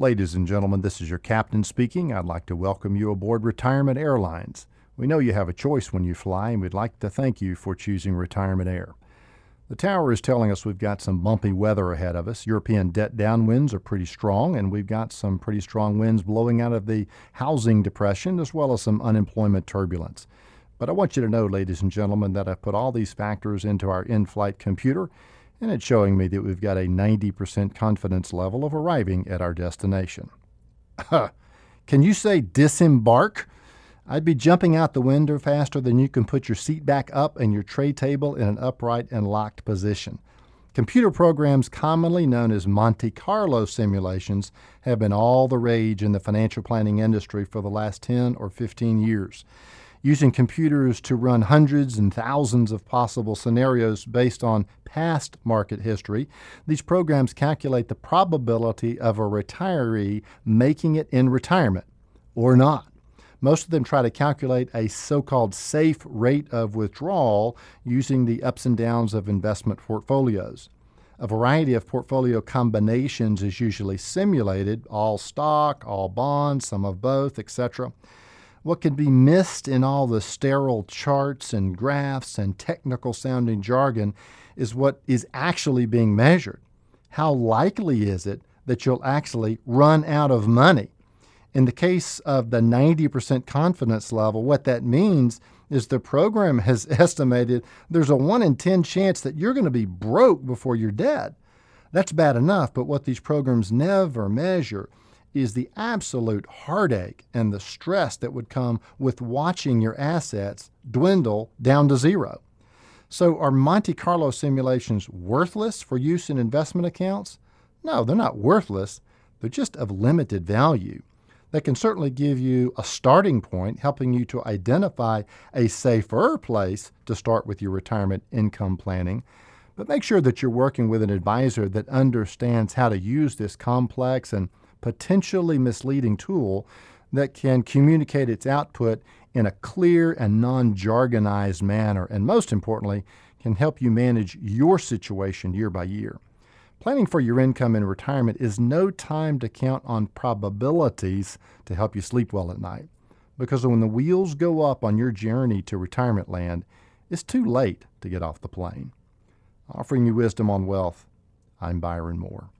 Ladies and gentlemen, this is your captain speaking. I'd like to welcome you aboard Retirement Airlines. We know you have a choice when you fly, and we'd like to thank you for choosing Retirement Air. The tower is telling us we've got some bumpy weather ahead of us. European debt downwinds are pretty strong, and we've got some pretty strong winds blowing out of the housing depression as well as some unemployment turbulence. But I want you to know, ladies and gentlemen, that I've put all these factors into our in flight computer, and it's showing me that we've got a 90% confidence level of arriving at our destination. Can you say disembark? I'd be jumping out the window faster than you can put your seat back up and your tray table in an upright and locked position. Computer programs, commonly known as Monte Carlo simulations, have been all the rage in the financial planning industry for the last 10 or 15 years. Using computers to run hundreds and thousands of possible scenarios based on past market history, these programs calculate the probability of a retiree making it in retirement or not. Most of them try to calculate a so called safe rate of withdrawal using the ups and downs of investment portfolios. A variety of portfolio combinations is usually simulated all stock, all bonds, some of both, etc. What can be missed in all the sterile charts and graphs and technical sounding jargon is what is actually being measured. How likely is it that you'll actually run out of money? In the case of the 90% confidence level, what that means is the program has estimated there's a 1 in 10 chance that you're going to be broke before you're dead. That's bad enough, but what these programs never measure is the absolute heartache and the stress that would come with watching your assets dwindle down to zero. So, are Monte Carlo simulations worthless for use in investment accounts? No, they're not worthless. They're just of limited value They can certainly give you a starting point, helping you to identify a safer place to start with your retirement income planning. But make sure that you're working with an advisor that understands how to use this complex and potentially misleading tool that can communicate its output in a clear and non jargonized manner, and most importantly, can help you manage your situation year by year. Planning for your income in retirement is no time to count on probabilities to help you sleep well at night. Because when the wheels go up on your journey to retirement land, it's too late to get off the plane. Offering you wisdom on wealth, I'm Byron Moore.